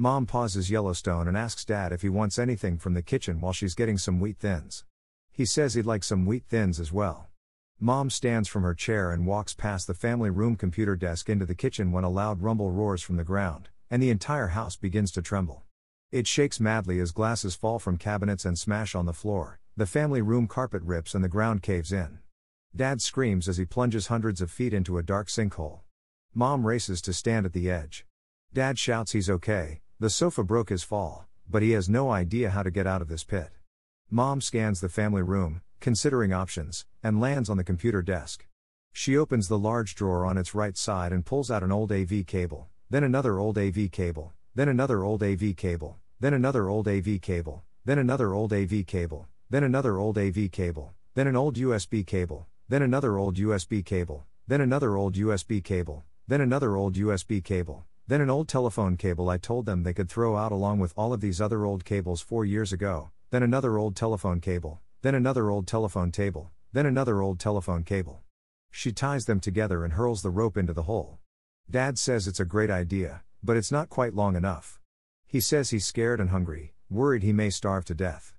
Mom pauses Yellowstone and asks Dad if he wants anything from the kitchen while she's getting some wheat thins. He says he'd like some wheat thins as well. Mom stands from her chair and walks past the family room computer desk into the kitchen when a loud rumble roars from the ground, and the entire house begins to tremble. It shakes madly as glasses fall from cabinets and smash on the floor, the family room carpet rips and the ground caves in. Dad screams as he plunges hundreds of feet into a dark sinkhole. Mom races to stand at the edge. Dad shouts he's okay, the sofa broke his fall, but he has no idea how to get out of this pit. Mom scans the family room, considering options, and lands on the computer desk. She opens the large drawer on its right side and pulls out an old AV cable, then another old AV cable, then another old AV cable, then another old AV cable, then another old AV cable, then another old AV cable, then an old USB cable, then another old USB cable, then another old USB cable, then another old USB cable, then an old telephone cable I told them they could throw out along with all of these other old cables four years ago, then another old telephone cable, then another old telephone table, then another old telephone cable. She ties them together and hurls the rope into the hole. Dad says it's a great idea, but it's not quite long enough. He says he's scared and hungry, worried he may starve to death.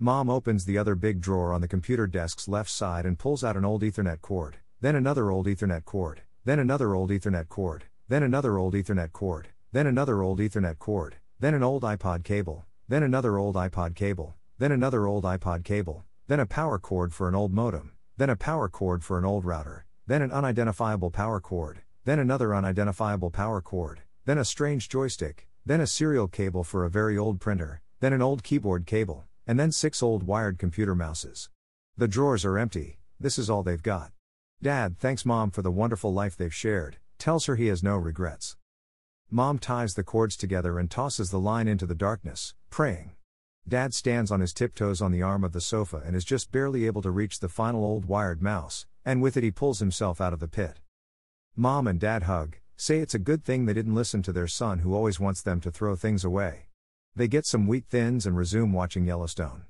Mom opens the other big drawer on the computer desk's left side and pulls out an old Ethernet cord, then another old Ethernet cord, then another old Ethernet cord, then another old Ethernet cord, then another old Ethernet cord, then an old iPod cable, then another old iPod cable, then another old iPod cable, then a power cord for an old modem, then a power cord for an old router, then an unidentifiable power cord, then another unidentifiable power cord, then a strange joystick, then a serial cable for a very old printer, then an old keyboard cable, and then six old wired computer mouses. The drawers are empty, this is all they've got. Dad thanks mom for the wonderful life they've shared, tells her he has no regrets. Mom ties the cords together and tosses the line into the darkness, praying. Dad stands on his tiptoes on the arm of the sofa and is just barely able to reach the final old wired mouse, and with it he pulls himself out of the pit. Mom and Dad hug, say it's a good thing they didn't listen to their son who always wants them to throw things away. They get some wheat thins and resume watching Yellowstone.